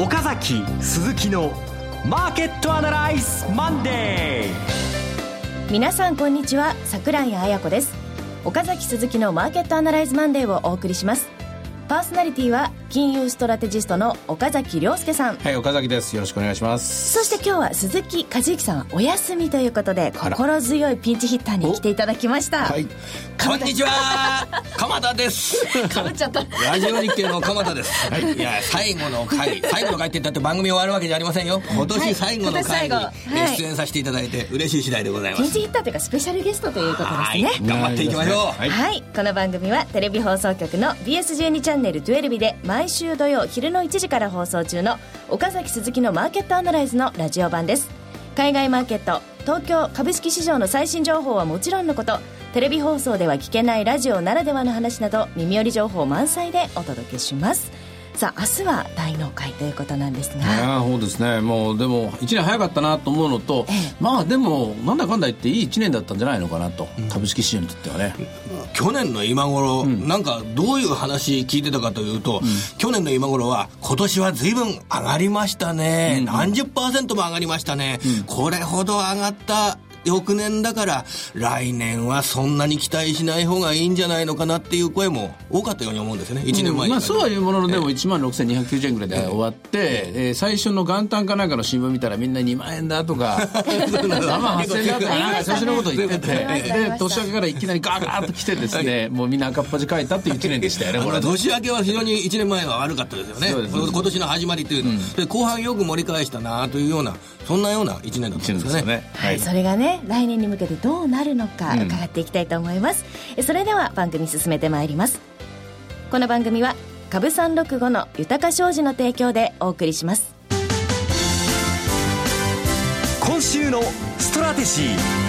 岡崎鈴木のマーケットアナライズマンデー。皆さんこんにちは。桜井彩子です。岡崎鈴木のマーケットアナライズマンデーをお送りします。パーソナリティは金融ストラテジストの岡崎良介さん。はい岡崎です。よろしくお願いします。そして今日は鈴木一之さんはお休みということで心強いピンチヒッターに来ていただきました。はい。こんにちは。鎌田です。かぶっちゃった。ラジオ日経の鎌田です、はい、いや最後の回。最後の回って言ったって番組終わるわけじゃありませんよ。今年最後の回に出演させていただいて嬉しい次第でございます。ピンチヒッターというかスペシャルゲストということですね。頑張っていきましょう。はい、はい、この番組はテレビ放送局の BS12 チャンネル12で毎毎週土曜昼の1時から放送中の岡崎鈴木のマーケットアナライズのラジオ版です。海外マーケット東京株式市場の最新情報はもちろんのことテレビ放送では聞けないラジオならではの話など耳寄り情報満載でお届けします。さあ明日は大納会ということなんですが。いやそうですね。もうでも1年早かったなと思うのと、ええ、まあでもなんだかんだ言っていい1年だったんじゃないのかなと、うん、株式市場にとってはね、去年の今頃、うん、なんかどういう話聞いてたかというと、うん、去年の今頃は今年は随分上がりましたね、うん、何十パーセントも上がりましたね、これほど上がった翌年だから、来年はそんなに期待しない方がいいんじゃないのかなっていう声も多かったように思うんですよね、1年前に、うん、まあ、そうはいうものの、でも1万6290円ぐらいで終わって、えー、えー、最初の元旦かなんかの新聞見たら、みんな2万円だとか、3万8000円だとか、なんか最初のこと言って。て、で、年明けからいきなりガーガーッと来てですね、もうみんな赤っ端書いたっていう1年でしたよね、これ。年明けは非常に1年前は悪かったですよね、今年の始まりというの、うん、で後半よく盛り返したなというような、そんなような1年だったんですよね。はい、それがね、来年に向けてどうなるのか伺っていきたいと思います、うん、それでは番組進めてまいります。この番組は株三六五の豊か商事の提供でお送りします。今週のストラテジー。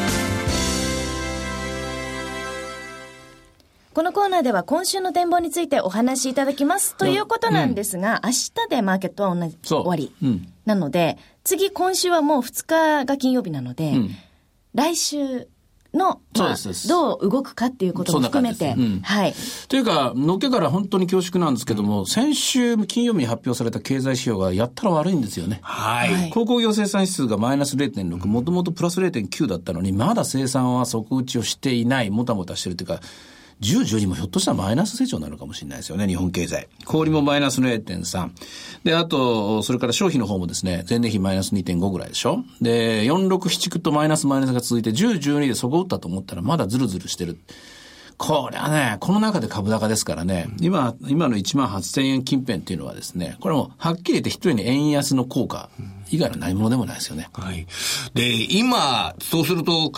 このコーナーでは今週の展望についてお話しいただきます。ということなんですが、うん、明日でマーケットは同じ終わり、う。ん、なので次今週はもう2日が金曜日なので、うん来週の、まあ、どう動くかっていうことも含めて。うん、はい。というか、のっけから本当に恐縮なんですけども、先週金曜日に発表された経済指標がやったら悪いんですよね。はい。鉱工業生産指数がマイナス0.6、もともとプラス0.9だったのに、まだ生産は底打ちをしていない、もたもたしてるというか、10、12もひょっとしたらマイナス成長になるかもしれないですよね、日本経済。小売もマイナスの0.3。で、あと、それから消費の方もですね、前年比マイナス2.5ぐらいでしょで、4、6、7とマイナスマイナスが続いて、10、12で底打ったと思ったらまだズルズルしてる。これはね、この中で株高ですからね、今、今の1万8000円近辺っていうのはですね、これもはっきり言って一人に円安の効果以外の何者でもないですよね。はい。で、今、そうすると、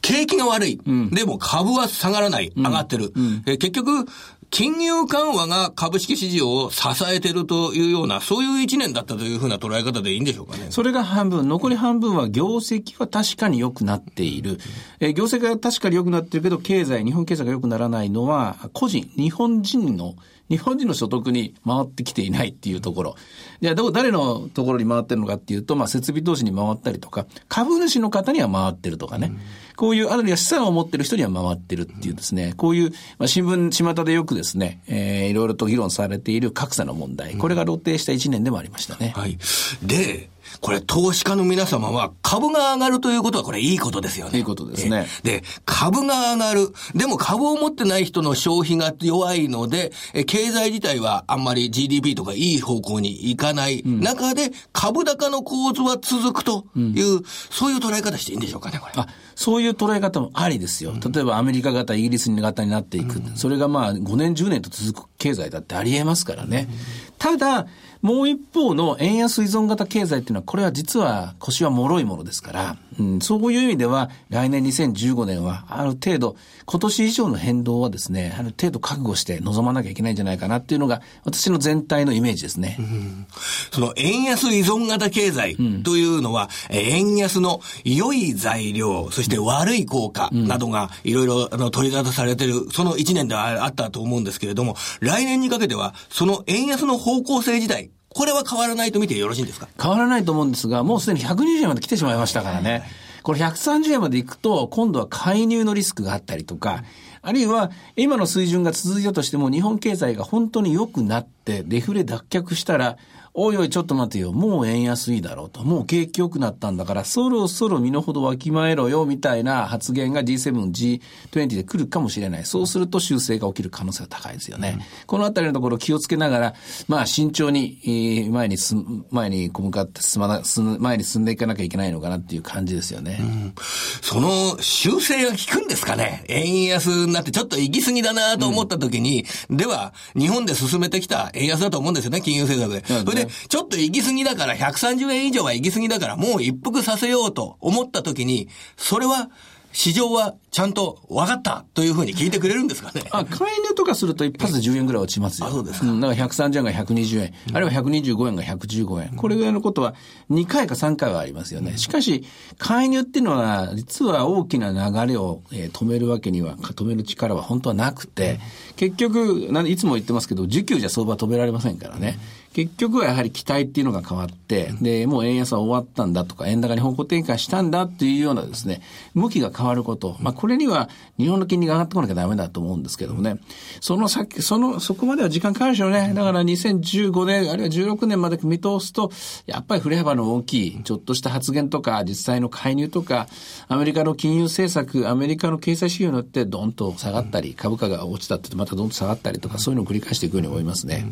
景気が悪い。うん、でも株は下がらない。上がってる。うん、え結局、金融緩和が株式市場を支えてるというような、そういう一年だったというふうな捉え方でいいんでしょうかね。それが半分。残り半分は業績は確かに良くなっている。え業績は確かに良くなってるけど、経済、日本経済が良くならないのは、個人、日本人の日本人の所得に回ってきていないっていうところ。じゃあ、ど、誰のところに回ってるのかっていうと、まあ、設備投資に回ったりとか、株主の方には回ってるとかね。うん、こういう、あるいは資産を持ってる人には回ってるっていうですね、こういう、まあ、新聞、巷でよくですね、えー、いろいろと議論されている格差の問題。これが露呈した一年でもありましたね。はい。で、これ投資家の皆様は株が上がるということはこれいいことですよね。いいことですね。で、株が上がる。でも株を持ってない人の消費が弱いので、経済自体はあんまり GDP とかいい方向にいかない中で、株高の構図は続くという、うん、そういう捉え方していいんでしょうかね、これ。あ、そういう捉え方もありですよ。例えばアメリカ型、イギリス型になっていく。うん、それがまあ5年、10年と続く経済だってありえますからね。ただ、もう一方の円安依存型経済っていうのは、これは実は腰は脆いものですから、うん、そういう意味では、来年2015年は、ある程度、今年以上の変動はですね、ある程度覚悟して臨まなきゃいけないんじゃないかなっていうのが、私の全体のイメージですね。うん、その円安依存型経済というのは、うん、円安の良い材料、そして悪い効果などがいろいろ取り沙汰されている、その一年ではあったと思うんですけれども、来年にかけては、その円安の方向性自体、これは変わらないと見てよろしいんですか？変わらないと思うんですが、もうすでに120円まで来てしまいましたからね。これ130円まで行くと、今度は介入のリスクがあったりとか、あるいは今の水準が続いたとしても、日本経済が本当に良くなって、デフレ脱却したら、おいおい、ちょっと待てよ。もう円安いいだろうと。もう景気良くなったんだから、そろそろ身の程わきまえろよ、みたいな発言が G7、G20 で来るかもしれない。そうすると修正が起きる可能性が高いですよね。うん、このあたりのところ気をつけながら、まあ慎重に、前に進前に向かって進まな、進前に進んでいかなきゃいけないのかなっていう感じですよね。うん、その修正が効くんですかね円安になってちょっと行き過ぎだなと思った時に、うん、では、日本で進めてきた円安だと思うんですよね、金融政策で。それで、ちょっと行き過ぎだから、130円以上は行き過ぎだから、もう一服させようと思った時に、それは、市場はちゃんと分かったというふうに聞いてくれるんですかね。あ、介入とかすると一発で10円ぐらい落ちますよ。あ、そうですか。うん、だから130円が120円、あるいは125円が115円。これぐらいのことは2回か3回はありますよね。しかし、介入っていうのは、実は大きな流れを、え止めるわけには、止める力は本当はなくて、結局、いつも言ってますけど、需給じゃ相場止められませんからね。結局はやはり期待っていうのが変わって、で、もう円安は終わったんだとか、円高に方向転換したんだっていうようなですね、向きが変わること。まあ、これには日本の金利が上がってこなきゃダメだと思うんですけどもね、その先、その、そこまでは時間かかるでしょうね。だから2015年、あるいは16年まで見通すと、やっぱり振れ幅の大きい、ちょっとした発言とか、実際の介入とか、アメリカの金融政策、アメリカの経済指標によってどんと下がったり、株価が落ちたってまたどんと下がったりとか、そういうのを繰り返していくように思いますね。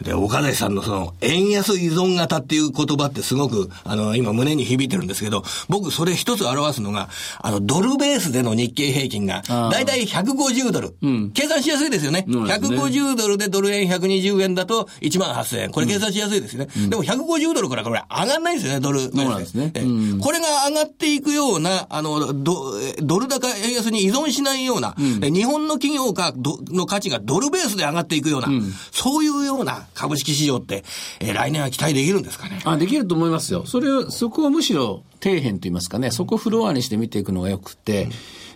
で、岡田さんのその、円安依存型っていう言葉ってすごく、あの、今胸に響いてるんですけど、僕それ一つ表すのが、あの、ドルベースでの日経平均が、だいたい150ドル、うん。計算しやすいですよね。ね150ドルでドル円120円だと1万8000円。これ計算しやすいですね。うん、でも150ドルからこれ上がんないですよね、ドル。そうなんですね。うん、これが上がっていくような、あの、ドドル高円安に依存しないような、うん、日本の企業がの価値がドルベースで上がっていくような、そういうような株式市場って、えー、来年は期待できるんですかね？あ、できると思いますよ。それを、そこをむしろ底辺と言いますかね、そこをフロアにして見ていくのがよくて、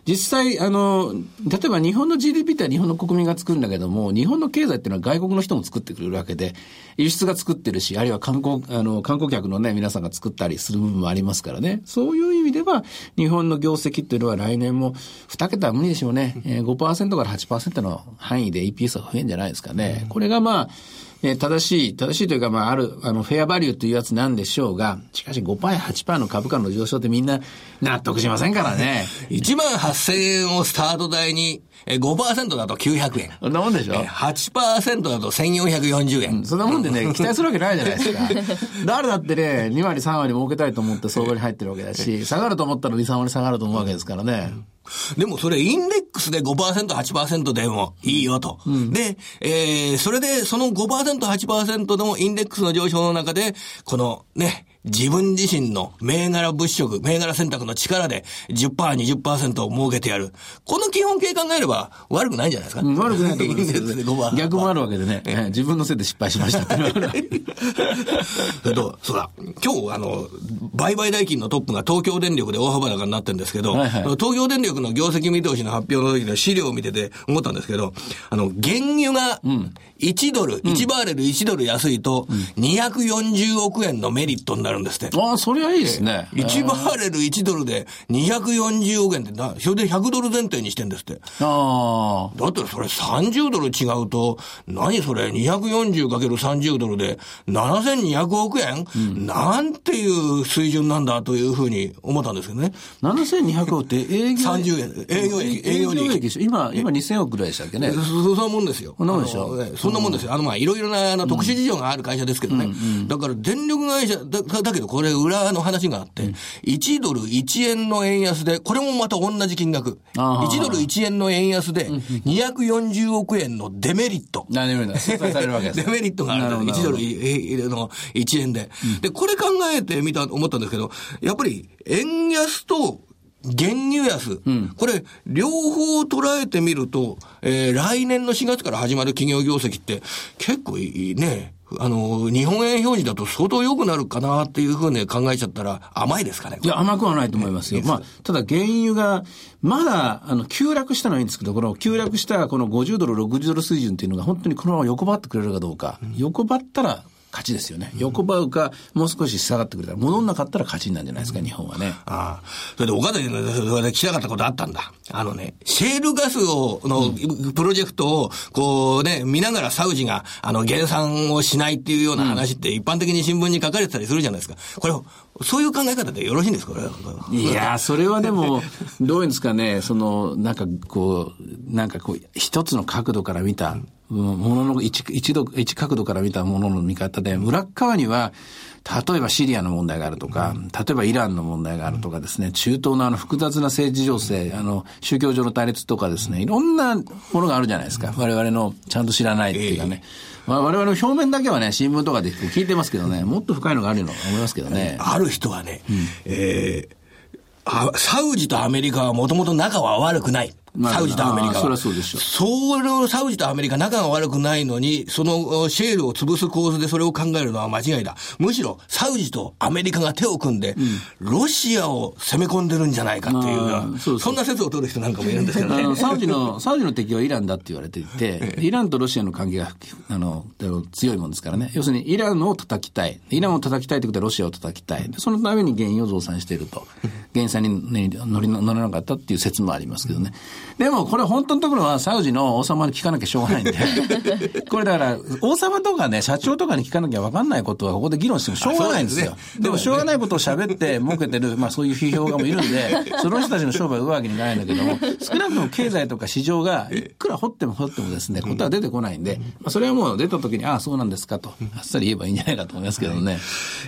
実際、あの、例えば日本の GDP って日本の国民が作るんだけども、日本の経済っていうのは外国の人も作ってくれるわけで、輸出が作ってるし、あるいは観光、あの、観光客のね、皆さんが作ったりする部分もありますからね。そういう意味では、日本の業績っていうのは来年も2桁は無理でしょうね。えー、5%から8%の範囲で EPS が増えるんじゃないですかね。これがまあ、えー、正しい、正しいというか、まあ、ある、あの、フェアバリューというやつなんでしょうが、しかし5%、8%の株価の上昇ってみんな納得しませんからね。1万8000円をスタート台に、えー、5%だと900円。そんなもんでしょ、えー、?8% だと1440円、うん、そんなもんでね、期待するわけないじゃないですか。誰だってね、2割3割儲けたいと思って相場に入ってるわけだし、下がると思ったら2、3割下がると思うわけですからね。うんでもそれインデックスで5%、8%でもいいよと。うん、で、えー、それでその5%、8%のインデックスの上昇の中で、このね、自分自身の銘柄物色、銘柄選択の力で10%、20%を儲けてやる。この基本形考えれば悪くないんじゃないですか？悪くないと思います。逆もあるわけでね、自分のせいで失敗しましたってそと、そうだ、今日あの、売買代金のトップが東京電力で大幅高になってるんですけど、はいはい、東京電力の業績見通しの発表の時の資料を見てて思ったんですけど、あの、原油が1ドル、うん、1バーレル1ドル安いと、240億円のメリットになるなるんですって。ああ、それはいいですね。1バーレル1ドルで240億円ってな、それで100ドル前提にしてんですって。ああ。だってそれ30ドル違うと、何それ ?240×30 ドルで7200億円、うん、なんていう水準なんだというふうに思ったんですけどね。7200億って営業30円、営業益、営業益。今、今2000億ぐらいでしたっけね？そそんなもんですよ。そんなもんでしょ？そんなもんですよ。あの、まあ、いろいろなあの特殊事情がある会社ですけどね。うんうん、だから電力会社だ、だけどこれ裏の話があって、うん、1ドル1円の円安で、これもまた同じ金額。1ドル1円の円安で、240億円のデメリット。デメリットがある。1ドルの1円で。で、これ考えてみた、思ったんですけど、やっぱり円安と原油安、うん、これ、両方捉えてみると、えー、来年の4月から始まる企業業績って、結構いいね、あの、日本円表示だと相当良くなるかなっていうふうに考えちゃったら甘いですかね。いや、甘くはないと思いますよ。まあ、ただ原油が、まだ、あの、急落したのはいいんですけど、この急落したこの50ドル、60ドル水準っていうのが本当にこのまま横ばってくれるかどうか。うん、横ばったら、勝ちですよね。横ばうか、もう少し下がってくれたら、戻んなかったら勝ちになるんじゃないですか、日本はね。ああ。それで岡崎の、それで聞きたかったことあったんだ。あのね、シェールガスを、の、プロジェクトを、こうね、見ながらサウジが、あの、減産をしないっていうような話って一般的に新聞に書かれてたりするじゃないですか。これ、そういう考え方でよろしいんですか？これいや それはでも、どういうんですかね、その、なんかこう、なんかこう、一つの角度から見た、ものの一一度、一角度から見たものの見方で、裏側には、例えばシリアの問題があるとか、例えばイランの問題があるとかですね、中東のあの複雑な政治情勢、あの、宗教上の対立とかですね、いろんなものがあるじゃないですか。我々のちゃんと知らないっていうかね。まあ、我々の表面だけはね、新聞とかで聞いてますけどね、もっと深いのがあるようと思いますけどね。ある人はね、うん、えーサウジとアメリカはもともと仲は悪くない。サウジとアメリカは。それはそうでしょう。それをサウジとアメリカ仲が悪くないのに、そのシェールを潰す構図でそれを考えるのは間違いだ。むしろサウジとアメリカが手を組んで、うん、ロシアを攻め込んでるんじゃないかっていうような、そそんな説を取る人なんかもいるんですけどね。サウジの、サウジの敵はイランだって言われていて、イランとロシアの関係があの強いもんですからね。要するにイランを叩きたい。イランを叩きたいということはロシアを叩きたい。そのために原因を増産していると。原産に、ね、乗り乗らなかったっていう説もありますけどね。でもこれ本当のところはサウジの王様に聞かなきゃしょうがないんで。これだから、王様とかね、社長とかに聞かなきゃ分かんないことはここで議論してもしょうがないんですよ。でもしょうがないことを喋って儲けてる、まあそういう批評家もいるんで、その人たちの商売を奪うわけにいかないんだけども、少なくとも経済とか市場がいくら掘っても掘ってもですね、ことは出てこないんで、まあそれはもう出た時に、ああ、そうなんですかと、あっさり言えばいいんじゃないかと思いますけどね。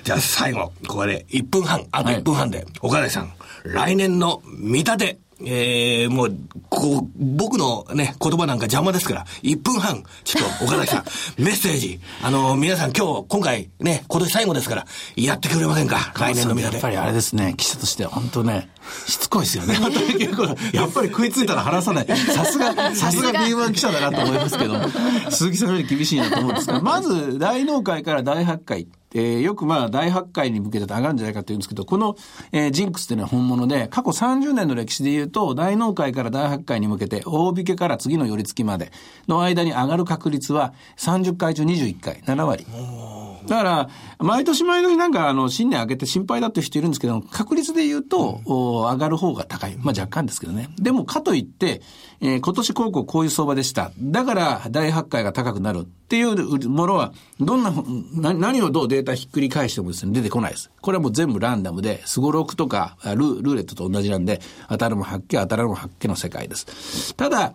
じゃあ最後、ここで1分半、あと1分半で、岡田さん、来年の見立て、えー、もう、こう、僕のね、言葉なんか邪魔ですから、1分半、ちょっと岡崎さん、メッセージ、あの、皆さん今日、今回ね、今年最後ですから、やってくれませんか？来年の見立て。やっぱりあれですね、記者としては本当ね、しつこいですよね。やっぱり食いついたら話さない。さすが、さすが B1 記者だなと思いますけど、鈴木さんより厳しいなと思うんですが、まず、大納会から大発会。えー、よくまあ大発会に向けて上がるんじゃないかって言うんですけど、この、えー、ジンクスっていうのは本物で、過去30年の歴史で言うと、大納会から大発会に向けて、大引けから次の寄り付きまでの間に上がる確率は30回中21回、7割。だから、毎年毎年なんか、あの、新年明けて心配だっていう人いるんですけど、確率で言うと、うん、上がる方が高い。まあ若干ですけどね。でも、かといって、えー、今年高校こういう相場でした。だから、大発会が高くなるっていうものは、どんな、何をどうデータひっくり返してもですね、出てこないです。これはもう全部ランダムで、スゴロクとかル、ルーレットと同じなんで、当たるも発見、当たるも発見の世界です。ただ、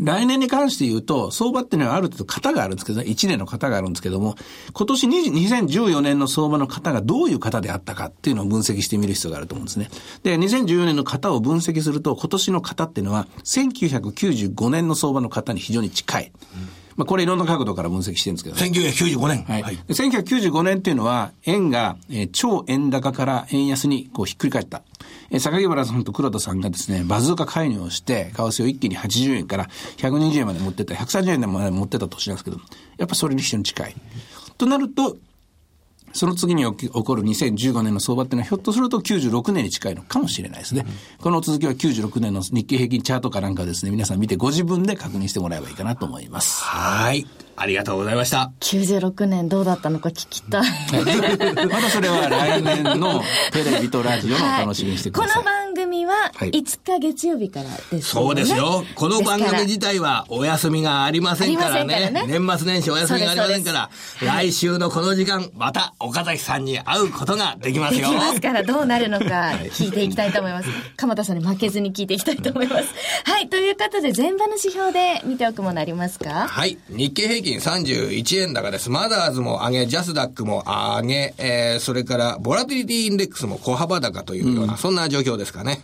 来年に関して言うと、相場っていうのはある程度型があるんですけどね、1年の型があるんですけども、今年2014年の相場の型がどういう型であったかっていうのを分析してみる必要があると思うんですね。で、2014年の型を分析すると、今年の型っていうのは、1995年の相場の型に非常に近い。うんまあ、これいろんな角度から分析してるんですけど、ね、1995年。はい。はい、1995年っていうのは、円が、えー、超円高から円安にこうひっくり返った。えー、榊原さんと黒田さんがですね、バズーカ介入をして、為替を一気に80円から120円まで持ってった、130円まで持ってた年なんですけど、やっぱそれに非常に近い。となると、その次に起こる2015年の相場っていうのはひょっとすると96年に近いのかもしれないですね。うん、この続きは96年の日経平均チャートかなんかですね、皆さん見てご自分で確認してもらえばいいかなと思います。はい。ありがとうございました。96年どうだったのか聞きたい。まだそれは来年のテレビとラジオの楽しみにしてください。はい、この番組は5日月曜日からです、ね、そうですよ。この番組自体はお休みがありませんからね。ね年末年始お休みがありませんから、来週のこの時間、また岡崎さんに会うことができますよ。できますからどうなるのか 聞いていきたいと思います。鎌田さんに負けずに聞いていきたいと思います。はい、ということで前場の指標で見ておくものありますか？はい、日経平均均31円高です。マザーズも上げ、ジャスダックも上げ、えー、それからボラティリティインデックスも小幅高というような、うん、そんな状況ですかね。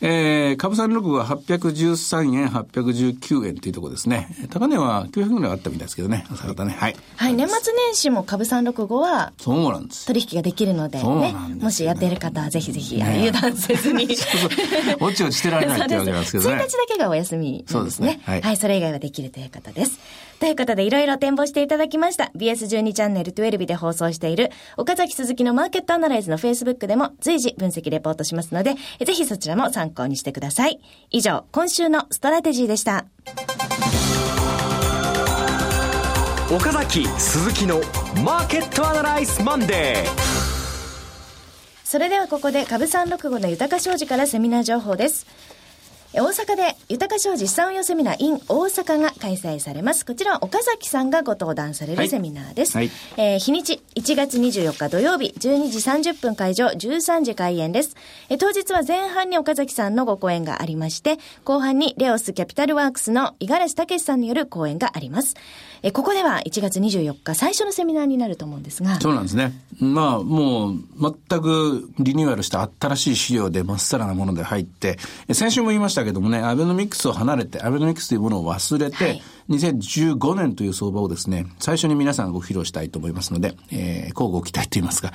えー、株三六は813円、819円というところですね。高値は900円ぐらいあったみたいですけどね、朝方ね。はい。はい、年末年始も株三六五は、そうなんです。取引ができるので、ね、でもしやっている方はぜひぜひ、ね、油断せずに。そうそう。おちおちしてられないってわけなんですけどね。1日だけがお休み、ね、そうですね。はい、はい、それ以外はできるということです。ということで、いろいろ展望していただきました。BS12 チャンネル12で放送している、岡崎鈴木のマーケットアナライズの Facebook でも随時分析レポートしますので、ぜひそちらも参考にしてください。以上、今週のストラテジーでした。岡崎鈴木のマーケットアナライズマンデーそれではここで株三六五の豊か商事からセミナー情報です。え大阪で豊か商事資産運用セミナー in 大阪が開催されます。こちらは岡崎さんがご登壇されはいるセミナーです。はいえー日にち1月24日土曜日12時30分会場13時開演です。え当日は前半に岡崎さんのご講演がありまして、後半にレオスキャピタルワークスの五十嵐武さんによる講演があります。えここでは1月24日最初のセミナーになると思うんですが。そうなんですね。まあ、もう、全くリニューアルした新しい資料でまっさらなもので入って、え先週も言いましたけどもね、アベノミクスを離れて、アベノミクスというものを忘れて、はい2015年という相場をですね、最初に皆さんご披露したいと思いますので、えー、交互期待と言いますが、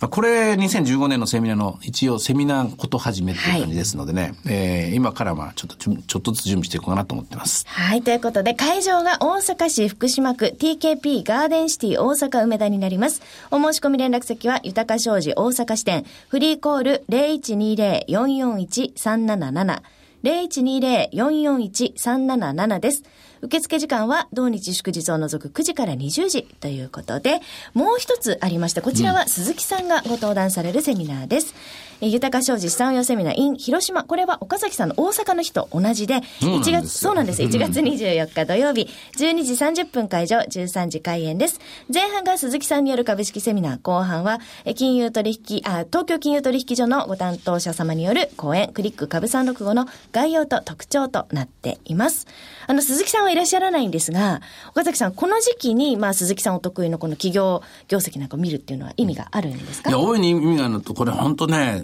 まあ、これ2015年のセミナーの一応セミナーこと始めっていう感じですのでね、えー今からまあちょっとちょっとずつ準備していこうかなと思ってます。はい。ということで、会場が大阪市福島区 TKP ガーデンシティ大阪梅田になります。お申し込み連絡先は、豊か商事大阪支店、フリーコール0120-441-377。0120-441-377です。受付時間は同日祝日を除く9時から20時ということで、もう一つありまして、こちらは鈴木さんがご登壇されるセミナーです。えー豊か商事資産運用セミナー in 広島。これは岡崎さんの大阪の日と同じで、そうなんですよ1月、そうなんです。1月24日土曜日、12時30分会場、13時開演です。前半が鈴木さんによる株式セミナー、後半は、え金融取引、あ、東京金融取引所のご担当者様による講演、クリック株365の概要と特徴となっています。あの、鈴木さんはいらっしゃらないんですが、岡崎さん、この時期に、まあ、鈴木さんお得意のこの企業業績なんかを見るっていうのは意味があるんですか？いや、大いに意味があるのと、これ本当ね、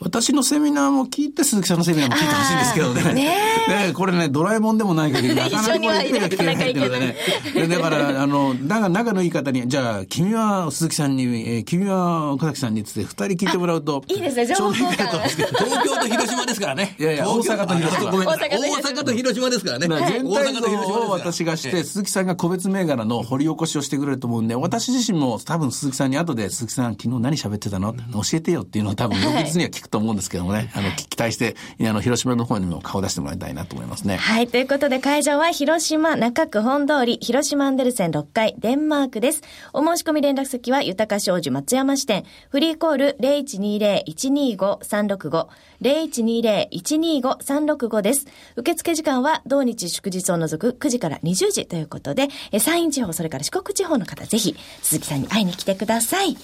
私のセミナーも聞いて、鈴木さんのセミナーも聞いてほしいんですけどね。ね ねこれね、ドラえもんでもない限り、なかなかこれ声が聞けないっていうのでね。でだから、あの、だが仲のいい方に、じゃあ、君は鈴木さんに、えー君は岡崎さんにつって、二人聞いてもらうと。いいですね情報交換東京と広島ですからね。いやいや大阪と広島あごめんなさい大阪と広島ですからね。全体像を私がして、鈴木さんが個別銘柄の掘り起こしをしてくれると思うんで、私自身も多分鈴木さんに後で、鈴木さん昨日何喋ってたの教えてよっていうのを多分翌日には聞くと思うんですけどもね、あの、期待して、あの、広島の方にも顔出してもらいたいなと思いますね。はい。ということで会場は広島中区本通り広島アンデルセン6階デンマークです。お申し込み連絡先は豊か商事松山支店フリーコール0120-125-365 0120-125-365です。受付時間は同日祝日を除く9時から20時ということで、え山陰地方それから四国地方の方ぜひ鈴木さんに会いに来てください。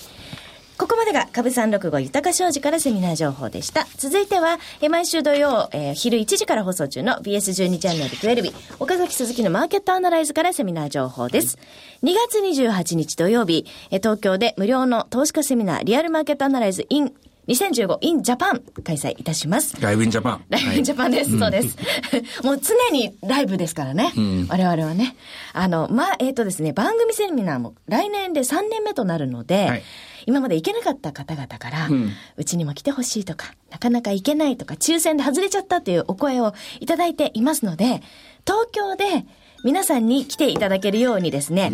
ここまでが株365豊か商事からセミナー情報でした。続いては、えー毎週土曜、えー昼1時から放送中の BS12 チャンネル12日、岡崎鈴木のマーケットアナライズからセミナー情報です。2月28日土曜日、えー東京で無料の投資家セミナーリアルマーケットアナライズ in 2015 in Japan 開催いたします。ライブ in Japan。ライブ in Japan です。そうです。もう常にライブですからね。我々はね。あの、まあ、えっ、とですね、番組セミナーも来年で3年目となるので、はい今まで行けなかった方々から、うちにも来てほしいとか、なかなか行けないとか、抽選で外れちゃったというお声をいただいていますので、東京で皆さんに来ていただけるようにですね、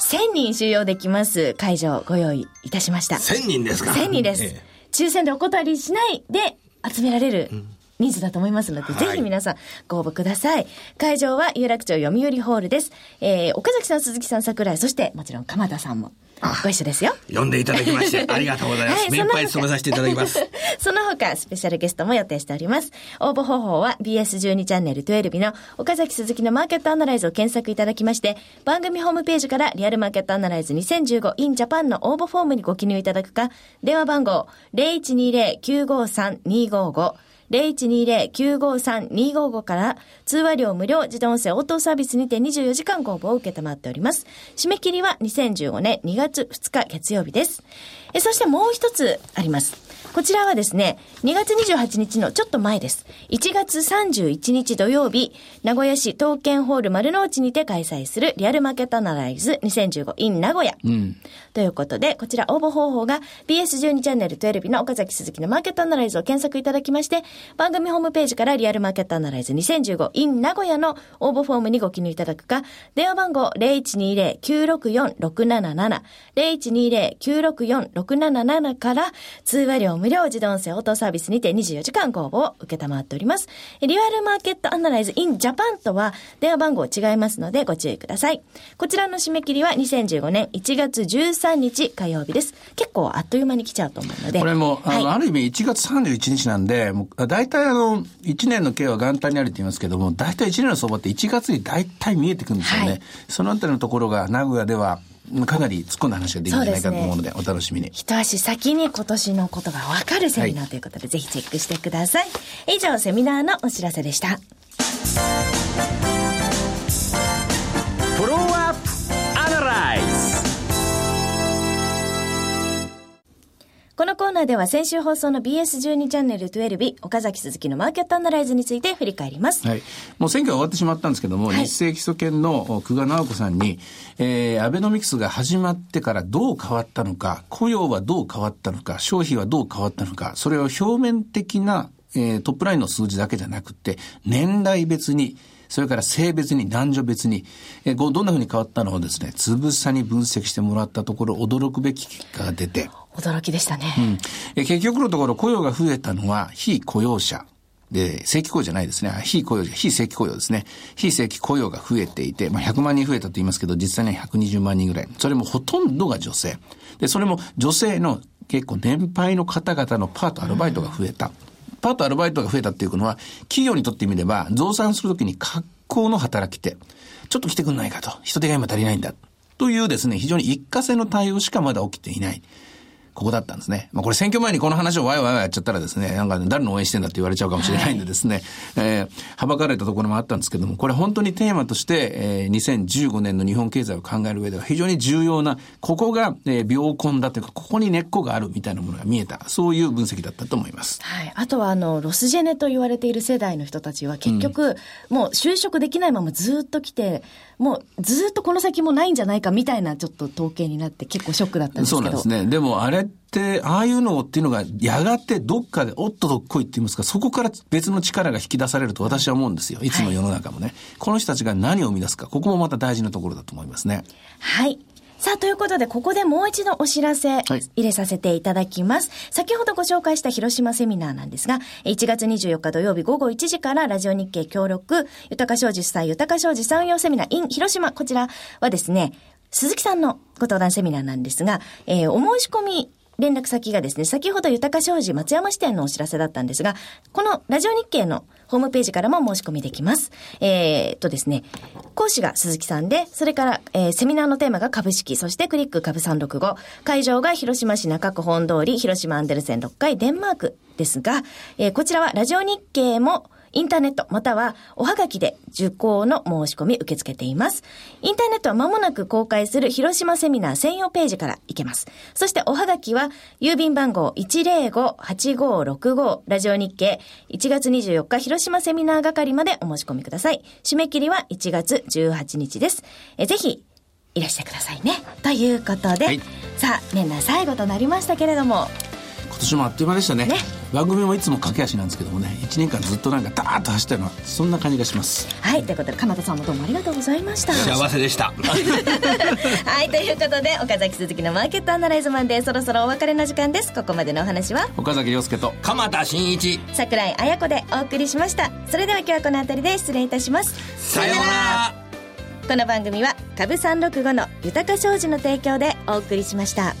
1000人収容できます会場をご用意いたしました。1000人ですか？1000人です。え抽選でお断りしないで集められる人数だと思いますので、はいぜひ皆さんご応募ください。会場は有楽町読売ホールです。えー、岡崎さん、鈴木さん、桜井、そしてもちろん鎌田さんもご一緒ですよ。え呼んでいただきまして、ありがとうございます。はい目いっぱい務めさせていただきます。その他、スペシャルゲストも予定しております。応募方法は BS12 チャンネル12の岡崎鈴木のマーケットアナライズを検索いただきまして、番組ホームページからリアルマーケットアナライズ 2015in Japan の応募フォームにご記入いただくか、電話番号0120-953-255 0120-953-255から通話料無料自動音声応答サービスにて24時間ご応募を受けたまっております。締め切りは2015年2月2日月曜日です。えそしてもう一つあります。こちらはですね、2月28日のちょっと前です。1月31日土曜日、名古屋市東建ホール丸の内にて開催するリアルマーケットアナライズ 2015in 名古屋。ということで、こちら応募方法が BS12 チャンネル12の岡崎鈴木のマーケットアナライズを検索いただきまして、番組ホームページからリアルマーケットアナライズ 2015in 名古屋の応募フォームにご記入いただくか、電話番号0120-964-677、0120-964-677 0677から通話料無料自動音声応答サービスにて24時間ご応募を受けたまっております。リアルマーケットアナライズ in Japan とは電話番号違いますのでご注意ください。こちらの締め切りは2015年1月13日火曜日です。結構あっという間に来ちゃうと思うので。これも、あの、はいある意味1月31日なんで、もう大体あの、1年の経は元旦にあるって言いますけども、大体1年の相場って1月に大体見えてくるんですよね。はいそのあたりのところが名古屋では、かなり突っ込んだ話ができるんじゃないかと思うので、お楽しみに。一足先に今年のことがわかるセミナーということで、ぜひチェックしてください。以上、セミナーのお知らせでした。ナーでは先週放送の BS12 チャンネル12日、岡崎鈴木のマーケットアナライズについて振り返ります。はい。もう選挙は終わってしまったんですけども、はい日清基礎研の久我直子さんに、えー、アベノミクスが始まってからどう変わったのか、雇用はどう変わったのか、消費はどう変わったのか、それを表面的な、えー、トップラインの数字だけじゃなくて、年代別に、それから性別に、男女別に、えー、どんな風に変わったのをですね、つぶさに分析してもらったところ、驚くべき結果が出て、驚きでしたね。え結局のところ雇用が増えたのは非雇用者。で、正規雇用じゃないですね。非雇用、非正規雇用ですね。非正規雇用が増えていて、まあ、100万人増えたと言いますけど、実際には120万人ぐらい。それもほとんどが女性。で、それも女性の結構年配の方々のパート、アルバイトが増えた。パート、アルバイトが増えたっていうのは、企業にとってみれば、増産するときに格好の働き手。ちょっと来てくんないかと。人手が今足りないんだ。というですね、非常に一過性の対応しかまだ起きていない。ここだったんですね。まあこれ選挙前にこの話をワイワイやっちゃったらですね、なんか誰の応援してんだって言われちゃうかもしれないんでですね、えー、はばかれたところもあったんですけども、これ本当にテーマとして、えー、2015年の日本経済を考える上では非常に重要な、ここが、えー、病根だというか、ここに根っこがあるみたいなものが見えた、そういう分析だったと思います。はい。あとは、あの、ロスジェネと言われている世代の人たちは結局、もう就職できないままずっと来て、もうずっとこの先もないんじゃないかみたいなちょっと統計になって結構ショックだったんですけど。そうなんですね。でもあれって、ああいうのっていうのが、やがてどっかでおっとどっこいって言いますか、そこから別の力が引き出されると私は思うんですよ。いつの世の中もね。この人たちが何を生み出すか、ここもまた大事なところだと思いますね。はい。さあ、ということで、ここでもう一度お知らせ入れさせていただきます。先ほどご紹介した広島セミナーなんですが、1月24日土曜日午後1時からラジオ日経協力、豊か商事主催豊か商事産業セミナー in 広島、こちらはですね、鈴木さんのご登壇セミナーなんですが、えー、お申し込み連絡先がですね、先ほど豊か商事松山支店のお知らせだったんですが、このラジオ日経のホームページからも申し込みできます。えー、っとですね、講師が鈴木さんで、それから、えー、セミナーのテーマが株式、そしてクリック株365。会場が広島市中区本通り、広島アンデルセン6階デンマークですが、えー、こちらはラジオ日経もインターネットまたはおはがきで受講の申し込み受け付けています。インターネットは間もなく公開する広島セミナー専用ページから行けます。そしておはがきは郵便番号105-8565ラジオ日経1月24日広島セミナー係までお申し込みください。締め切りは1月18日です。えぜひいらしてくださいね。ということで、はい、さあ年内最後となりましたけれども今年もあっという間でしたね、ね、番組もいつも駆け足なんですけどもね1年間ずっとなんかダーッと走ったのはそんな感じがします。はいということで鎌田さんもどうもありがとうございました。幸せでした。はいということで岡崎鈴木のマーケットアナライズマンでそろそろお別れの時間です。ここまでのお話は？岡崎亮介と鎌田新一。櫻井彩子でお送りしました。それでは今日はこの辺りで失礼いたします。さようなら。この番組は株365の豊か商事の提供でお送りしました。